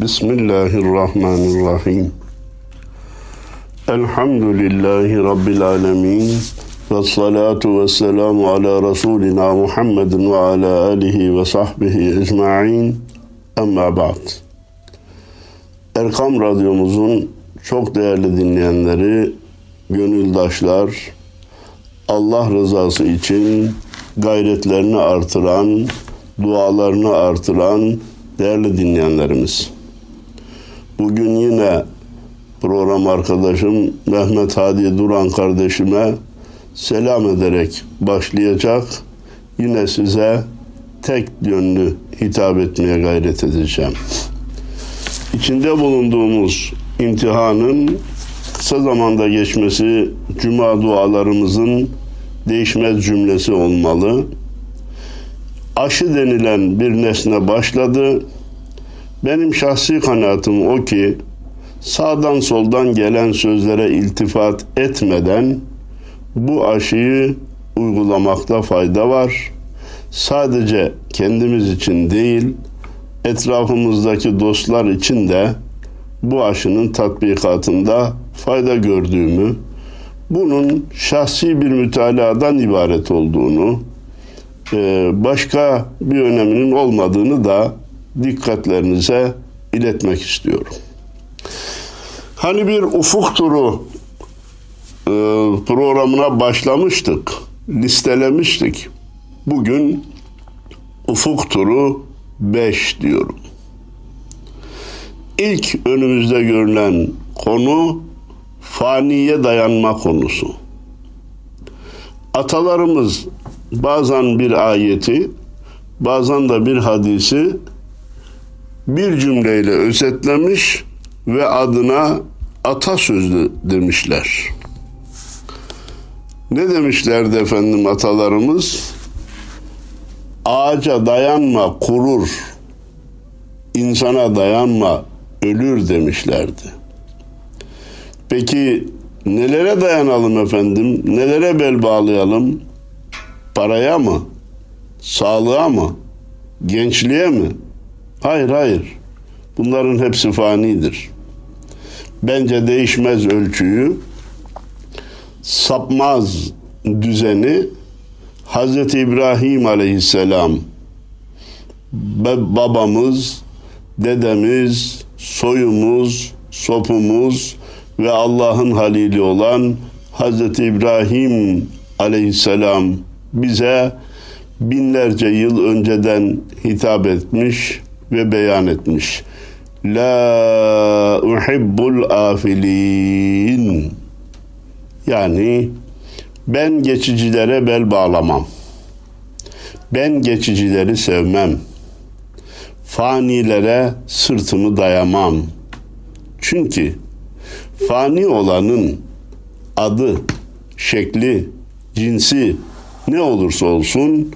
Bismillahirrahmanirrahim. Elhamdülillahi Rabbil alemin. Ve salatu ve selamu ala Resulina Muhammedin ve ala alihi ve sahbihi ecma'in. Amma ba'd. Erkam Radyomuzun çok değerli dinleyenleri, gönüldaşlar, Allah rızası için gayretlerini artıran, dualarını artıran değerli dinleyenlerimiz. Bugün yine program arkadaşım Mehmet Hadi Duran kardeşime selam ederek başlayacak. Yine size tek yönlü hitap etmeye gayret edeceğim. İçinde bulunduğumuz imtihanın kısa zamanda geçmesi cuma dualarımızın değişmez cümlesi olmalı. Aşı denilen bir nesne başladı. Benim şahsi kanaatim o ki sağdan soldan gelen sözlere iltifat etmeden bu aşıyı uygulamakta fayda var. Sadece kendimiz için değil, etrafımızdaki dostlar için de bu aşının tatbikatında fayda gördüğümü, bunun şahsi bir mütaladan ibaret olduğunu, e, başka bir öneminin olmadığını da dikkatlerinize iletmek istiyorum. Hani bir ufuk turu e, programına başlamıştık, listelemiştik. Bugün ufuk turu 5 diyorum. İlk önümüzde görülen konu faniye dayanma konusu. Atalarımız bazen bir ayeti, bazen de bir hadisi bir cümleyle özetlemiş ve adına atasözlü demişler. Ne demişlerdi efendim atalarımız? Ağaca dayanma kurur, insana dayanma ölür demişlerdi. Peki nelere dayanalım efendim? Nelere bel bağlayalım? Paraya mı? Sağlığa mı? Gençliğe mi? Hayır hayır. Bunların hepsi fanidir. Bence değişmez ölçüyü, sapmaz düzeni Hz. İbrahim aleyhisselam babamız, dedemiz, soyumuz, sopumuz ve Allah'ın halili olan Hz. İbrahim aleyhisselam bize binlerce yıl önceden hitap etmiş ve beyan etmiş. La uhibbul afilin. Yani ben geçicilere bel bağlamam. Ben geçicileri sevmem. Fanilere sırtımı dayamam. Çünkü fani olanın adı, şekli, cinsi ne olursa olsun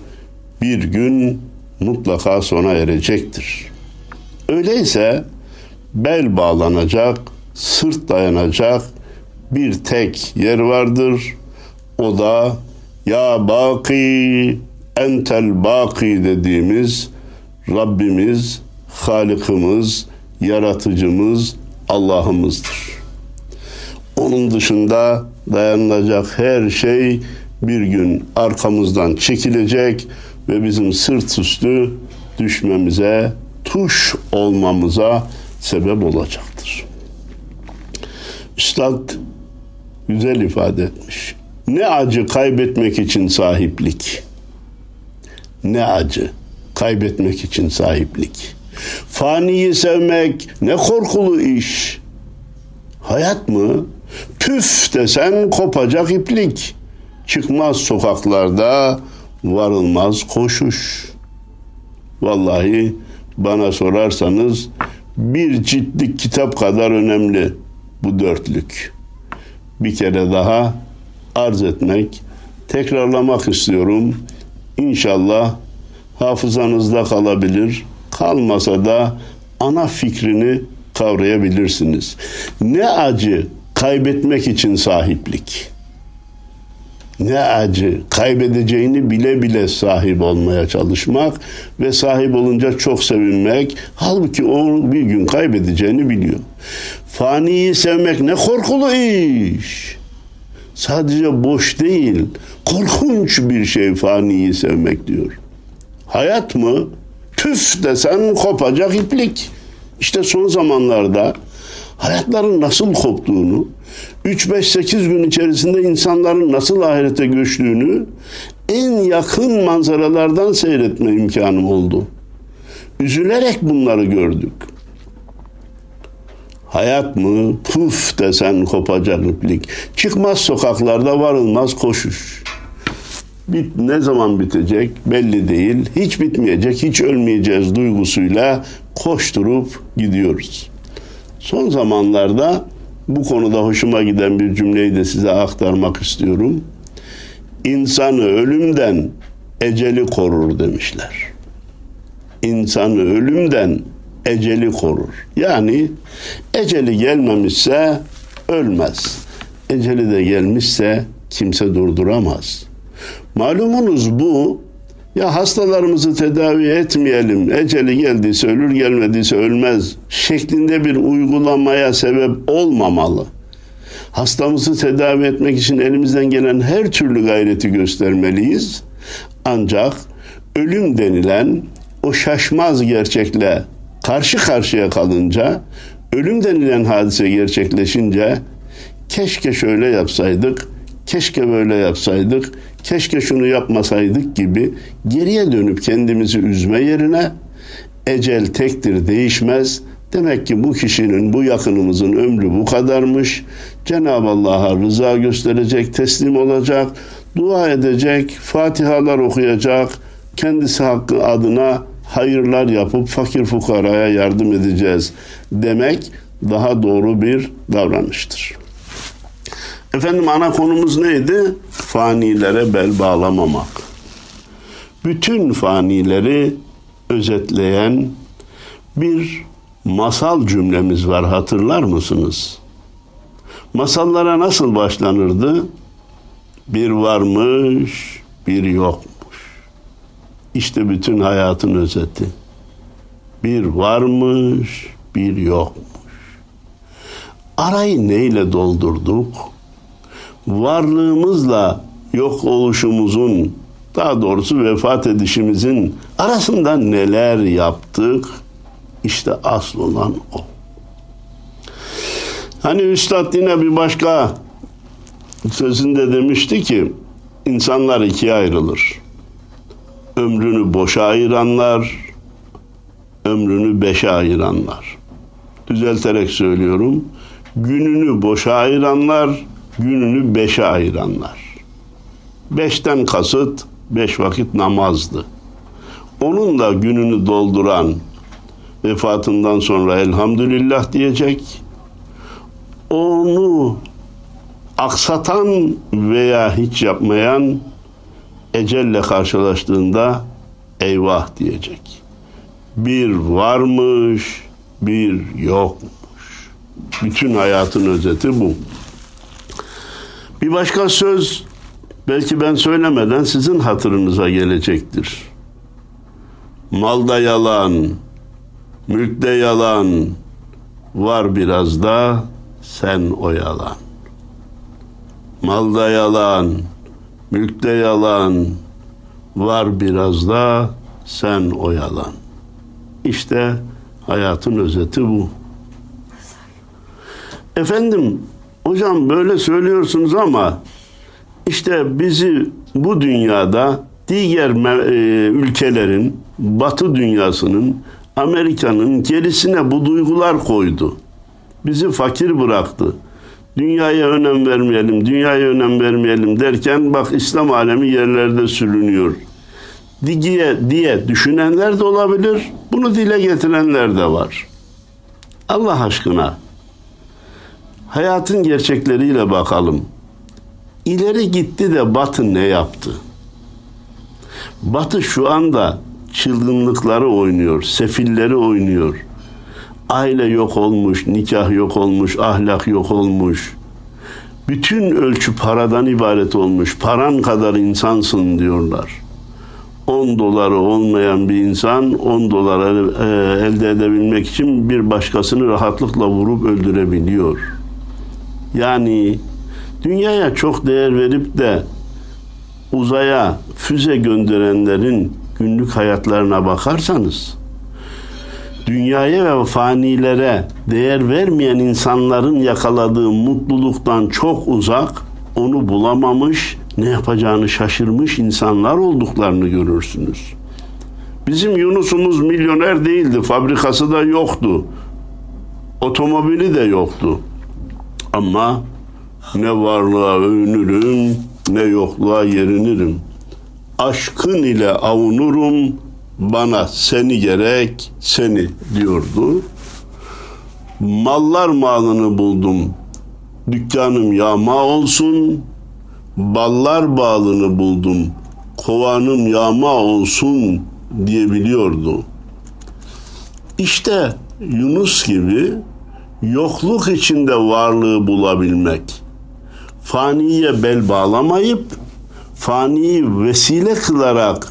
bir gün mutlaka sona erecektir. Öyleyse bel bağlanacak, sırt dayanacak bir tek yer vardır. O da ya baki entel baki dediğimiz Rabbimiz, Halikimiz, Yaratıcımız, Allah'ımızdır. Onun dışında dayanılacak her şey bir gün arkamızdan çekilecek ve bizim sırt üstü düşmemize, tuş olmamıza sebep olacaktır. Üstad güzel ifade etmiş. Ne acı kaybetmek için sahiplik. Ne acı kaybetmek için sahiplik. Faniyi sevmek ne korkulu iş. Hayat mı? Püf desen kopacak iplik. Çıkmaz sokaklarda varılmaz koşuş. Vallahi bana sorarsanız bir ciltlik kitap kadar önemli bu dörtlük. Bir kere daha arz etmek, tekrarlamak istiyorum. İnşallah hafızanızda kalabilir. Kalmasa da ana fikrini kavrayabilirsiniz. Ne acı kaybetmek için sahiplik. Ne acı. Kaybedeceğini bile bile sahip olmaya çalışmak ve sahip olunca çok sevinmek. Halbuki o bir gün kaybedeceğini biliyor. Faniyi sevmek ne korkulu iş. Sadece boş değil, korkunç bir şey faniyi sevmek diyor. Hayat mı? Tüf desen kopacak iplik. İşte son zamanlarda hayatların nasıl koptuğunu, 3-5-8 gün içerisinde insanların nasıl ahirete göçtüğünü en yakın manzaralardan seyretme imkanım oldu. Üzülerek bunları gördük. Hayat mı? Puf desen kopacak iplik. Çıkmaz sokaklarda varılmaz koşuş. Bit, ne zaman bitecek belli değil. Hiç bitmeyecek, hiç ölmeyeceğiz duygusuyla koşturup gidiyoruz. Son zamanlarda bu konuda hoşuma giden bir cümleyi de size aktarmak istiyorum. İnsanı ölümden eceli korur demişler. İnsanı ölümden eceli korur. Yani eceli gelmemişse ölmez. Eceli de gelmişse kimse durduramaz. Malumunuz bu ya hastalarımızı tedavi etmeyelim, eceli geldiyse ölür gelmediyse ölmez şeklinde bir uygulamaya sebep olmamalı. Hastamızı tedavi etmek için elimizden gelen her türlü gayreti göstermeliyiz. Ancak ölüm denilen o şaşmaz gerçekle karşı karşıya kalınca, ölüm denilen hadise gerçekleşince keşke şöyle yapsaydık, keşke böyle yapsaydık, keşke şunu yapmasaydık gibi geriye dönüp kendimizi üzme yerine ecel tektir değişmez. Demek ki bu kişinin, bu yakınımızın ömrü bu kadarmış. Cenab-ı Allah'a rıza gösterecek, teslim olacak, dua edecek, fatihalar okuyacak, kendisi hakkı adına hayırlar yapıp fakir fukaraya yardım edeceğiz demek daha doğru bir davranıştır. Efendim ana konumuz neydi? Fanilere bel bağlamamak. Bütün fanileri özetleyen bir masal cümlemiz var hatırlar mısınız? Masallara nasıl başlanırdı? Bir varmış, bir yokmuş. İşte bütün hayatın özeti. Bir varmış, bir yokmuş. Arayı neyle doldurduk? Varlığımızla yok oluşumuzun, daha doğrusu vefat edişimizin arasında neler yaptık? İşte asıl olan o. Hani Üstad yine bir başka sözünde demişti ki insanlar ikiye ayrılır. Ömrünü boşa ayıranlar, ömrünü beşe ayıranlar. Düzelterek söylüyorum. Gününü boşa ayıranlar, gününü beşe ayıranlar. Beşten kasıt beş vakit namazdı. Onunla gününü dolduran vefatından sonra elhamdülillah diyecek. Onu aksatan veya hiç yapmayan ecelle karşılaştığında eyvah diyecek. Bir varmış, bir yokmuş. Bütün hayatın özeti bu. Bir başka söz belki ben söylemeden sizin hatırınıza gelecektir. Malda yalan, mülkte yalan, var biraz da sen o yalan. Malda yalan, mülkte yalan, var biraz da sen o yalan. İşte hayatın özeti bu. Efendim, hocam böyle söylüyorsunuz ama işte bizi bu dünyada diğer e, ülkelerin, Batı dünyasının, Amerika'nın gerisine bu duygular koydu. Bizi fakir bıraktı. Dünyaya önem vermeyelim, dünyaya önem vermeyelim derken bak İslam alemi yerlerde sürünüyor. Diye, diye düşünenler de olabilir, bunu dile getirenler de var. Allah aşkına hayatın gerçekleriyle bakalım. İleri gitti de Batı ne yaptı? Batı şu anda çılgınlıkları oynuyor, sefilleri oynuyor. Aile yok olmuş, nikah yok olmuş, ahlak yok olmuş. Bütün ölçü paradan ibaret olmuş. Paran kadar insansın diyorlar. 10 doları olmayan bir insan 10 doları e, elde edebilmek için bir başkasını rahatlıkla vurup öldürebiliyor. Yani dünyaya çok değer verip de uzaya füze gönderenlerin günlük hayatlarına bakarsanız dünyaya ve fanilere değer vermeyen insanların yakaladığı mutluluktan çok uzak, onu bulamamış, ne yapacağını şaşırmış insanlar olduklarını görürsünüz. Bizim Yunus'umuz milyoner değildi, fabrikası da yoktu. Otomobili de yoktu. Ama ne varlığa övünürüm, ne yokluğa yerinirim. Aşkın ile avunurum, bana seni gerek, seni diyordu. Mallar malını buldum, dükkanım yağma olsun, ballar bağlını buldum, kovanım yağma olsun diyebiliyordu. İşte Yunus gibi yokluk içinde varlığı bulabilmek, faniye bel bağlamayıp faniyi vesile kılarak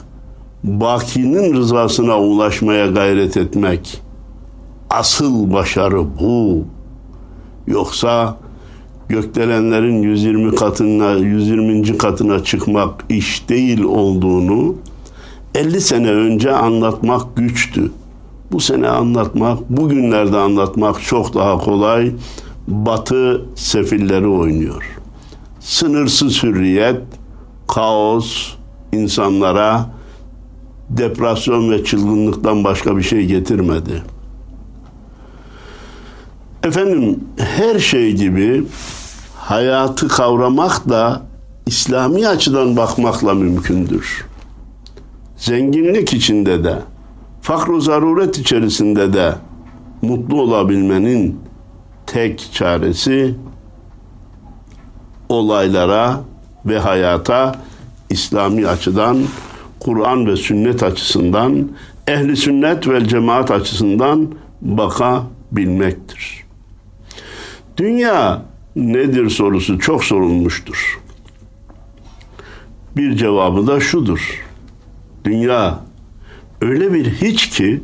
bakinin rızasına ulaşmaya gayret etmek. Asıl başarı bu. Yoksa gökdelenlerin 120 katına 120. katına çıkmak iş değil olduğunu 50 sene önce anlatmak güçtü. Bu sene anlatmak, bugünlerde anlatmak çok daha kolay. Batı sefilleri oynuyor. Sınırsız hürriyet, kaos insanlara depresyon ve çılgınlıktan başka bir şey getirmedi. Efendim her şey gibi hayatı kavramak da İslami açıdan bakmakla mümkündür. Zenginlik içinde de, fakr zaruret içerisinde de mutlu olabilmenin tek çaresi olaylara ve hayata İslami açıdan, Kur'an ve sünnet açısından, ehli sünnet ve cemaat açısından bakabilmektir. Dünya nedir sorusu çok sorulmuştur. Bir cevabı da şudur. Dünya öyle bir hiç ki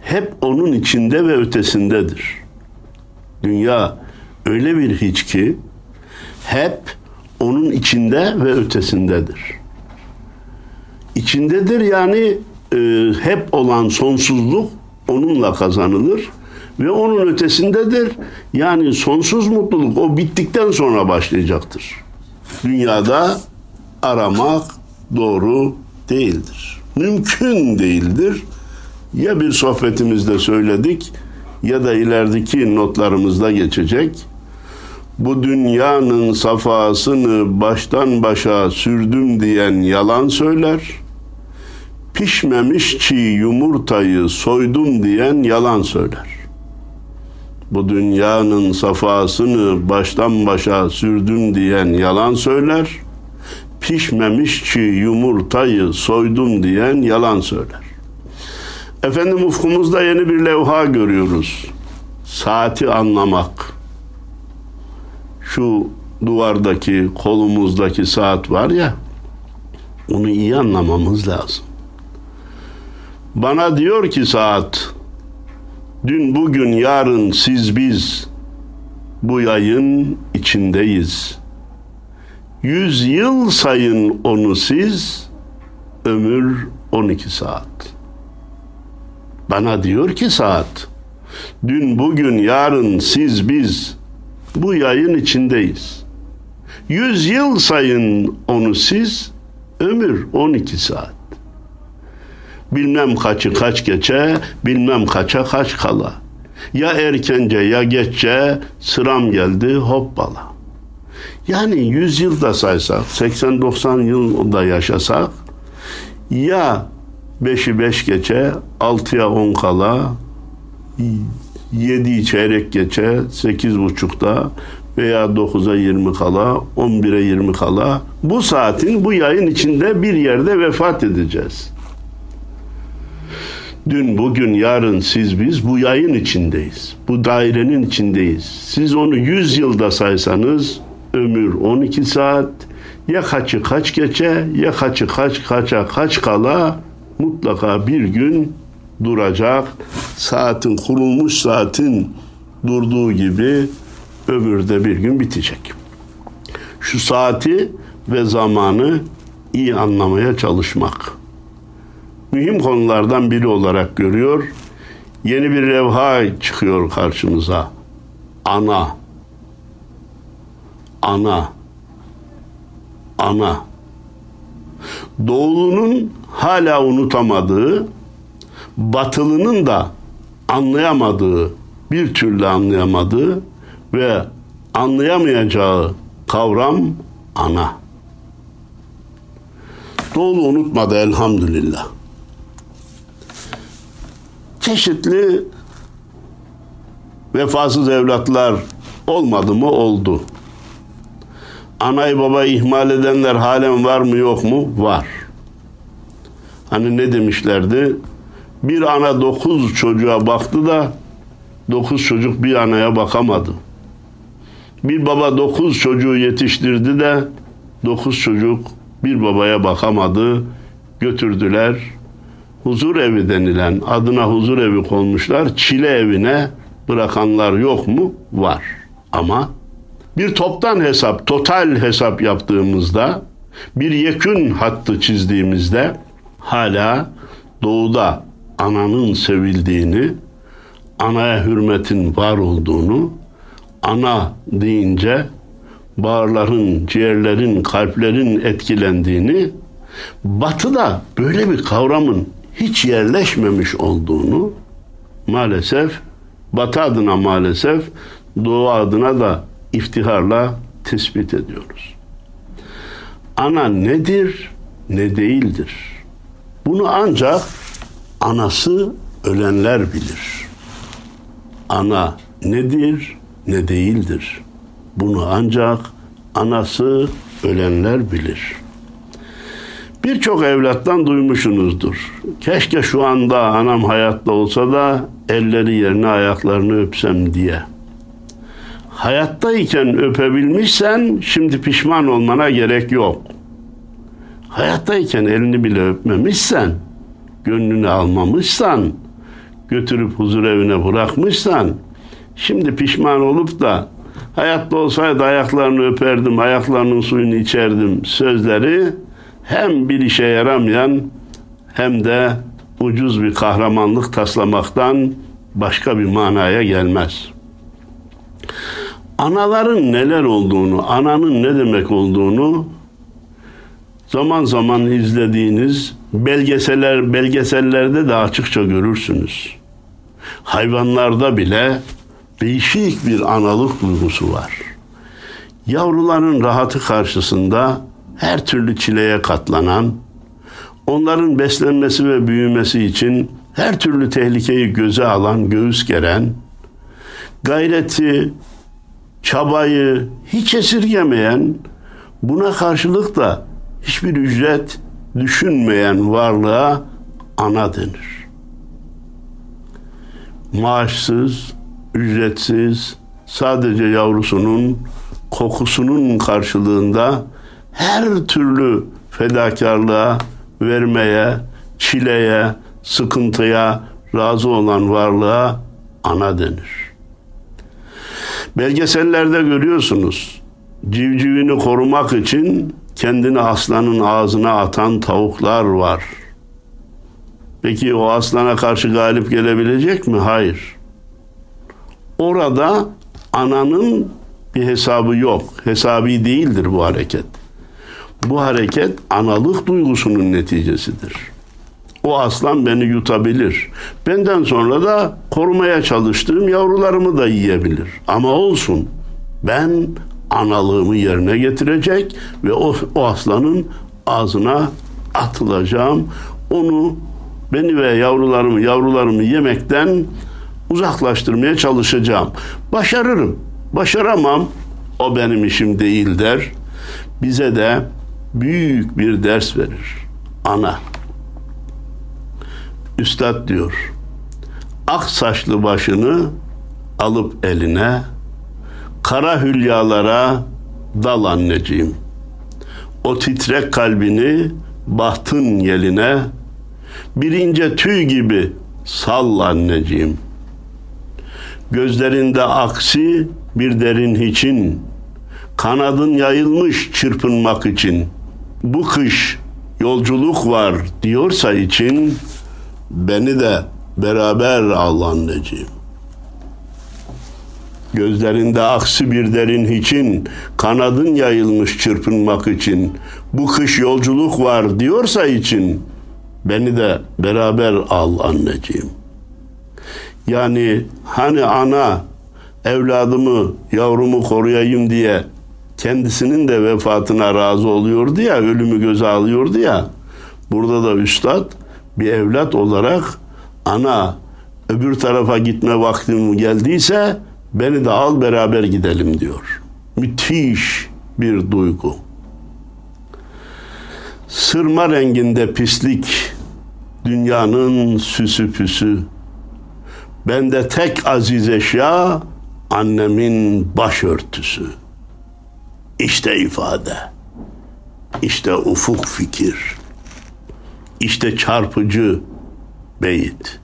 hep onun içinde ve ötesindedir. Dünya öyle bir hiç ki hep onun içinde ve ötesindedir. İçindedir yani e, hep olan sonsuzluk onunla kazanılır ve onun ötesindedir. Yani sonsuz mutluluk o bittikten sonra başlayacaktır. Dünyada aramak doğru değildir. Mümkün değildir. Ya bir sohbetimizde söyledik ya da ilerideki notlarımızda geçecek. Bu dünyanın safasını baştan başa sürdüm diyen yalan söyler. Pişmemiş çiğ yumurtayı soydum diyen yalan söyler. Bu dünyanın safasını baştan başa sürdüm diyen yalan söyler pişmemiş çiğ yumurtayı soydum diyen yalan söyler. Efendim ufkumuzda yeni bir levha görüyoruz. Saati anlamak. Şu duvardaki, kolumuzdaki saat var ya, onu iyi anlamamız lazım. Bana diyor ki saat, dün, bugün, yarın siz biz bu yayın içindeyiz.'' Yüz yıl sayın onu siz, ömür 12 saat. Bana diyor ki saat, dün, bugün, yarın siz biz bu yayın içindeyiz. Yüz yıl sayın onu siz, ömür 12 saat. Bilmem kaçı kaç geçe, bilmem kaça kaç kala. Ya erkence ya geççe sıram geldi hoppala. Yani 100 yılda saysak, 80-90 yılda yaşasak ya 5'i 5 geçe, 6'ya 10 kala, 7 çeyrek geçe, 8 buçukta veya 9'a 20 kala, 11'e 20 kala bu saatin bu yayın içinde bir yerde vefat edeceğiz. Dün, bugün, yarın siz biz bu yayın içindeyiz. Bu dairenin içindeyiz. Siz onu 100 yılda saysanız ömür 12 saat. Ya kaçı kaç geçe ya kaçı kaç kaça kaç kala mutlaka bir gün duracak. Saatin kurulmuş saatin durduğu gibi ömürde bir gün bitecek. Şu saati ve zamanı iyi anlamaya çalışmak. Mühim konulardan biri olarak görüyor. Yeni bir levha çıkıyor karşımıza. Ana. Ana. Ana. Doğulunun hala unutamadığı, batılının da anlayamadığı, bir türlü anlayamadığı ve anlayamayacağı kavram ana. Doğulu unutmadı elhamdülillah. Çeşitli vefasız evlatlar olmadı mı? Oldu. Anayı babayı ihmal edenler halen var mı yok mu? Var. Hani ne demişlerdi? Bir ana dokuz çocuğa baktı da dokuz çocuk bir anaya bakamadı. Bir baba dokuz çocuğu yetiştirdi de dokuz çocuk bir babaya bakamadı. Götürdüler. Huzur evi denilen adına huzur evi konmuşlar. Çile evine bırakanlar yok mu? Var. Ama bir toptan hesap, total hesap yaptığımızda bir yekün hattı çizdiğimizde hala doğuda ananın sevildiğini, anaya hürmetin var olduğunu, ana deyince bağırların, ciğerlerin, kalplerin etkilendiğini, batıda böyle bir kavramın hiç yerleşmemiş olduğunu maalesef batı adına maalesef doğu adına da iftiharla tespit ediyoruz. Ana nedir, ne değildir? Bunu ancak anası ölenler bilir. Ana nedir, ne değildir? Bunu ancak anası ölenler bilir. Birçok evlattan duymuşsunuzdur. Keşke şu anda anam hayatta olsa da elleri yerine ayaklarını öpsem diye. Hayattayken öpebilmişsen şimdi pişman olmana gerek yok. Hayattayken elini bile öpmemişsen, gönlünü almamışsan, götürüp huzur evine bırakmışsan, şimdi pişman olup da hayatta olsaydı ayaklarını öperdim, ayaklarının suyunu içerdim sözleri hem bir işe yaramayan hem de ucuz bir kahramanlık taslamaktan başka bir manaya gelmez. Anaların neler olduğunu, ananın ne demek olduğunu zaman zaman izlediğiniz belgeseller belgesellerde de açıkça görürsünüz. Hayvanlarda bile değişik bir analık duygusu var. Yavruların rahatı karşısında her türlü çileye katlanan, onların beslenmesi ve büyümesi için her türlü tehlikeyi göze alan, göğüs geren, gayreti, çabayı hiç esirgemeyen, buna karşılık da hiçbir ücret düşünmeyen varlığa ana denir. Maaşsız, ücretsiz, sadece yavrusunun kokusunun karşılığında her türlü fedakarlığa, vermeye, çileye, sıkıntıya razı olan varlığa ana denir. Belgesellerde görüyorsunuz. Civcivini korumak için kendini aslanın ağzına atan tavuklar var. Peki o aslana karşı galip gelebilecek mi? Hayır. Orada ananın bir hesabı yok. Hesabi değildir bu hareket. Bu hareket analık duygusunun neticesidir. O aslan beni yutabilir. Benden sonra da korumaya çalıştığım yavrularımı da yiyebilir. Ama olsun. Ben analığımı yerine getirecek ve o, o aslanın ağzına atılacağım. Onu beni ve yavrularımı yavrularımı yemekten uzaklaştırmaya çalışacağım. Başarırım. Başaramam. O benim işim değil der. Bize de büyük bir ders verir. Ana. Üstad diyor. Ak saçlı başını alıp eline kara hülyalara dal anneciğim. O titrek kalbini bahtın yeline bir ince tüy gibi sal anneciğim. Gözlerinde aksi bir derin hiçin, kanadın yayılmış çırpınmak için. Bu kış yolculuk var diyorsa için beni de beraber al anneciğim. Gözlerinde aksi bir derin hiçin, kanadın yayılmış çırpınmak için. Bu kış yolculuk var diyorsa için beni de beraber al anneciğim. Yani hani ana evladımı, yavrumu koruyayım diye kendisinin de vefatına razı oluyordu ya, ölümü göze alıyordu ya. Burada da üstad bir evlat olarak ana öbür tarafa gitme vaktim geldiyse beni de al beraber gidelim diyor. Müthiş bir duygu. Sırma renginde pislik, dünyanın süsü püsü. Bende tek aziz eşya, annemin başörtüsü. İşte ifade, işte ufuk fikir, işte çarpıcı beyit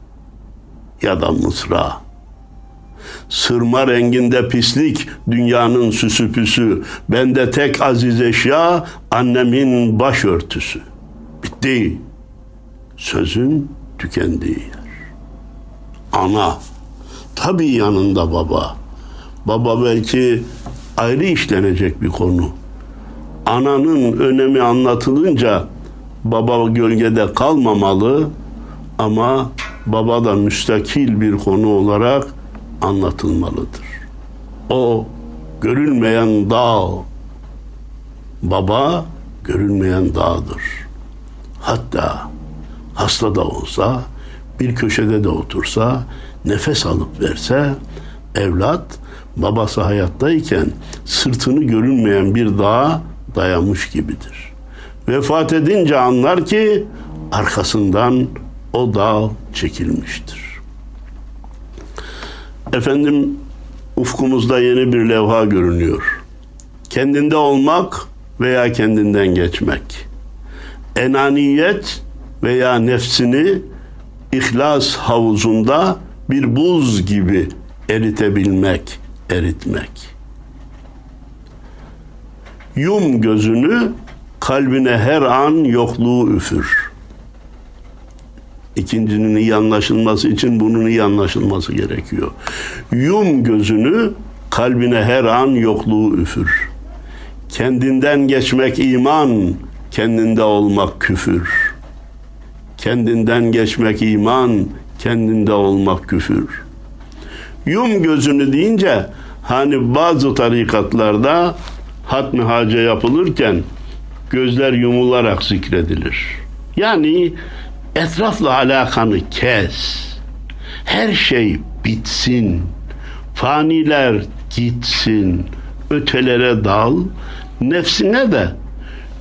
ya da mısra. Sırma renginde pislik, dünyanın süsü püsü. Bende tek aziz eşya, annemin başörtüsü. Bitti. Sözün tükendiği yer. Ana. Tabii yanında baba. Baba belki ayrı işlenecek bir konu. Ananın önemi anlatılınca baba gölgede kalmamalı ama baba da müstakil bir konu olarak anlatılmalıdır. O görülmeyen dağ, baba görülmeyen dağdır. Hatta hasta da olsa, bir köşede de otursa, nefes alıp verse, evlat babası hayattayken sırtını görünmeyen bir dağa dayamış gibidir. Vefat edince anlar ki arkasından o dağ çekilmiştir. Efendim ufkumuzda yeni bir levha görünüyor. Kendinde olmak veya kendinden geçmek. Enaniyet veya nefsini ihlas havuzunda bir buz gibi eritebilmek, eritmek. Yum gözünü, kalbine her an yokluğu üfür. İkincinin iyi anlaşılması için bunun iyi anlaşılması gerekiyor. Yum gözünü, kalbine her an yokluğu üfür. Kendinden geçmek iman, kendinde olmak küfür. Kendinden geçmek iman, kendinde olmak küfür. Yum gözünü deyince hani bazı tarikatlarda hatmi hace yapılırken gözler yumularak zikredilir. Yani etrafla alakanı kes. Her şey bitsin. Faniler gitsin. Ötelere dal. Nefsine de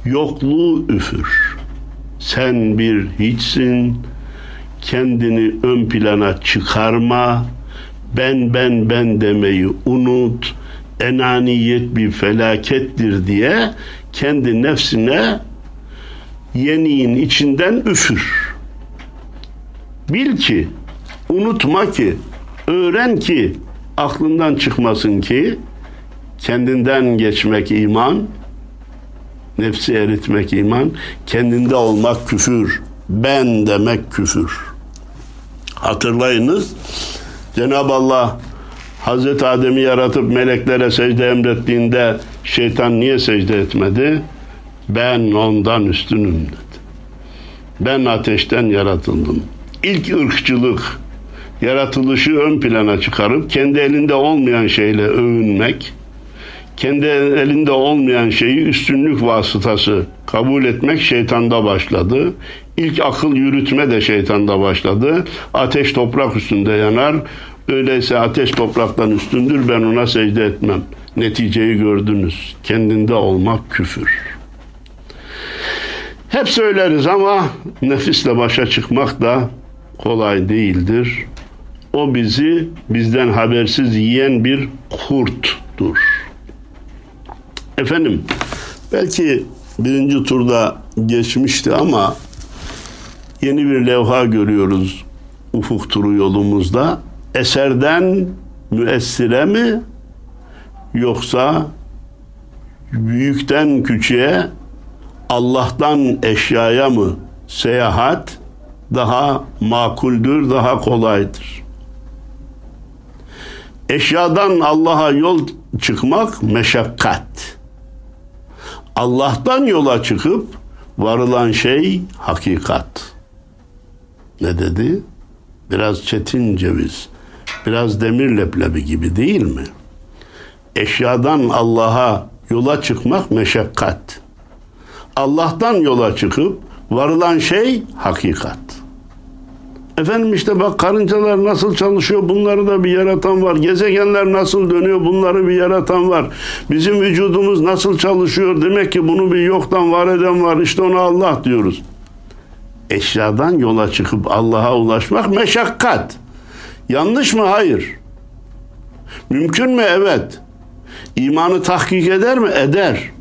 yokluğu üfür. Sen bir hiçsin. Kendini ön plana çıkarma. Ben ben ben demeyi unut. Enaniyet bir felakettir diye kendi nefsine yeniğin içinden üfür. Bil ki, unutma ki, öğren ki, aklından çıkmasın ki, kendinden geçmek iman, nefsi eritmek iman, kendinde olmak küfür, ben demek küfür. Hatırlayınız, Cenab-ı Allah Hazreti Adem'i yaratıp meleklere secde emrettiğinde şeytan niye secde etmedi? Ben ondan üstünüm dedi. Ben ateşten yaratıldım ilk ırkçılık, yaratılışı ön plana çıkarıp kendi elinde olmayan şeyle övünmek, kendi elinde olmayan şeyi üstünlük vasıtası kabul etmek şeytanda başladı. İlk akıl yürütme de şeytanda başladı. Ateş toprak üstünde yanar. Öyleyse ateş topraktan üstündür ben ona secde etmem. Neticeyi gördünüz. Kendinde olmak küfür. Hep söyleriz ama nefisle başa çıkmak da kolay değildir. O bizi bizden habersiz yiyen bir kurttur. Efendim belki birinci turda geçmişti ama yeni bir levha görüyoruz ufuk turu yolumuzda. Eserden müessire mi yoksa büyükten küçüğe Allah'tan eşyaya mı seyahat daha makuldür, daha kolaydır. Eşyadan Allah'a yol çıkmak meşakkat. Allah'tan yola çıkıp varılan şey hakikat. Ne dedi? Biraz çetin ceviz, biraz demir leblebi gibi değil mi? Eşyadan Allah'a yola çıkmak meşakkat. Allah'tan yola çıkıp varılan şey hakikat. Efendim işte bak karıncalar nasıl çalışıyor bunları da bir yaratan var. Gezegenler nasıl dönüyor bunları bir yaratan var. Bizim vücudumuz nasıl çalışıyor demek ki bunu bir yoktan var eden var. İşte ona Allah diyoruz. Eşyadan yola çıkıp Allah'a ulaşmak meşakkat. Yanlış mı? Hayır. Mümkün mü? Evet. İmanı tahkik eder mi? Eder.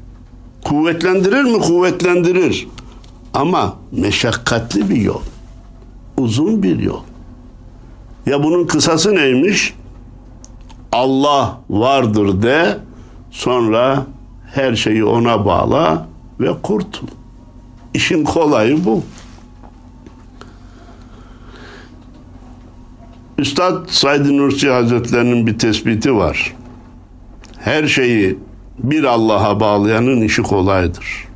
Kuvvetlendirir mi? Kuvvetlendirir. Ama meşakkatli bir yol. Uzun bir yol. Ya bunun kısası neymiş? Allah vardır de sonra her şeyi ona bağla ve kurtul. İşin kolayı bu. Üstad Said Nursi Hazretlerinin bir tespiti var. Her şeyi bir Allah'a bağlayanın işi kolaydır.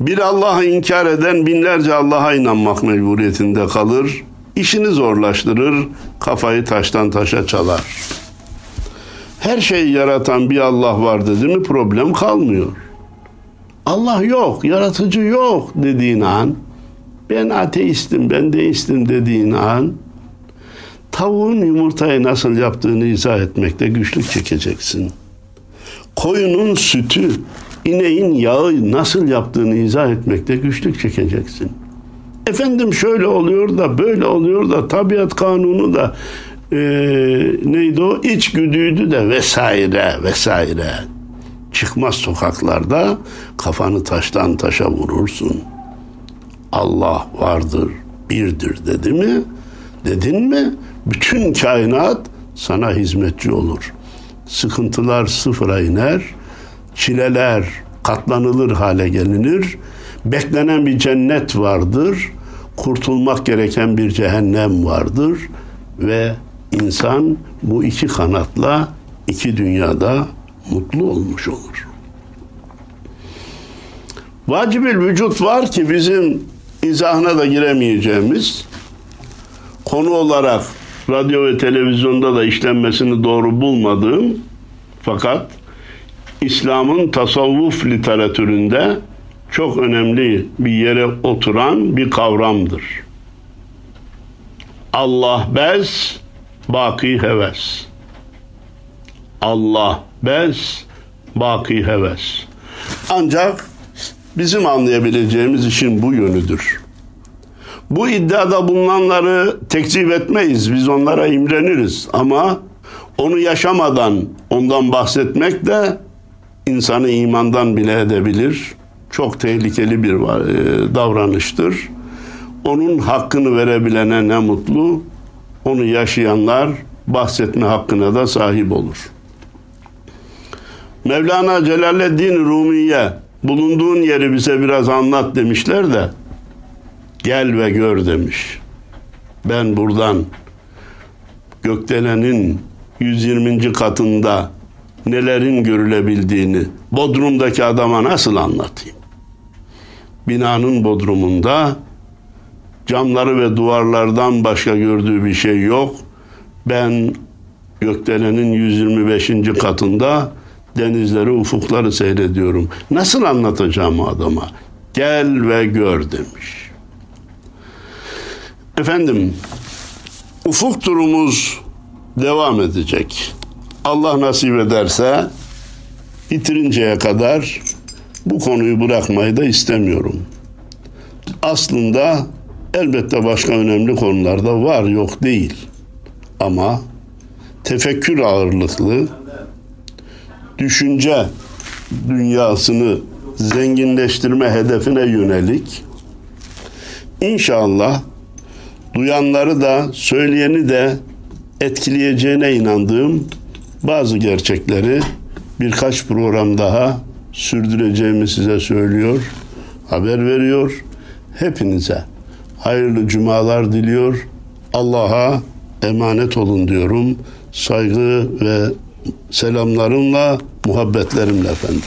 Bir Allah'ı inkar eden binlerce Allah'a inanmak mecburiyetinde kalır. İşini zorlaştırır, kafayı taştan taşa çalar. Her şeyi yaratan bir Allah var dedi mi problem kalmıyor. Allah yok, yaratıcı yok dediğin an, ben ateistim, ben deistim dediğin an, tavuğun yumurtayı nasıl yaptığını izah etmekte güçlük çekeceksin. Koyunun sütü, ineğin yağı nasıl yaptığını izah etmekte güçlük çekeceksin. Efendim şöyle oluyor da böyle oluyor da tabiat kanunu da e, neydi o içgüdüydü de vesaire vesaire. Çıkmaz sokaklarda kafanı taştan taşa vurursun. Allah vardır, birdir dedi mi? Dedin mi? Bütün kainat sana hizmetçi olur. Sıkıntılar sıfıra iner çileler katlanılır hale gelinir. Beklenen bir cennet vardır. Kurtulmak gereken bir cehennem vardır ve insan bu iki kanatla iki dünyada mutlu olmuş olur. Vacibül vücut var ki bizim izahına da giremeyeceğimiz konu olarak radyo ve televizyonda da işlenmesini doğru bulmadığım fakat İslam'ın tasavvuf literatüründe çok önemli bir yere oturan bir kavramdır. Allah bez, baki heves. Allah bez, baki heves. Ancak bizim anlayabileceğimiz işin bu yönüdür. Bu iddiada bulunanları tekzip etmeyiz. Biz onlara imreniriz. Ama onu yaşamadan ondan bahsetmek de insanı imandan bile edebilir. Çok tehlikeli bir e, davranıştır. Onun hakkını verebilene ne mutlu. Onu yaşayanlar bahsetme hakkına da sahip olur. Mevlana Celaleddin Rumiye bulunduğun yeri bize biraz anlat demişler de gel ve gör demiş. Ben buradan gökdelenin 120. katında nelerin görülebildiğini Bodrum'daki adama nasıl anlatayım? Binanın bodrumunda camları ve duvarlardan başka gördüğü bir şey yok. Ben gökdelenin 125. katında denizleri, ufukları seyrediyorum. Nasıl anlatacağım adama? Gel ve gör demiş. Efendim, ufuk turumuz devam edecek. Allah nasip ederse bitirinceye kadar bu konuyu bırakmayı da istemiyorum. Aslında elbette başka önemli konular da var yok değil. Ama tefekkür ağırlıklı, düşünce dünyasını zenginleştirme hedefine yönelik İnşallah duyanları da söyleyeni de etkileyeceğine inandığım bazı gerçekleri birkaç program daha sürdüreceğimi size söylüyor, haber veriyor. Hepinize hayırlı cumalar diliyor. Allah'a emanet olun diyorum. Saygı ve selamlarımla, muhabbetlerimle efendim.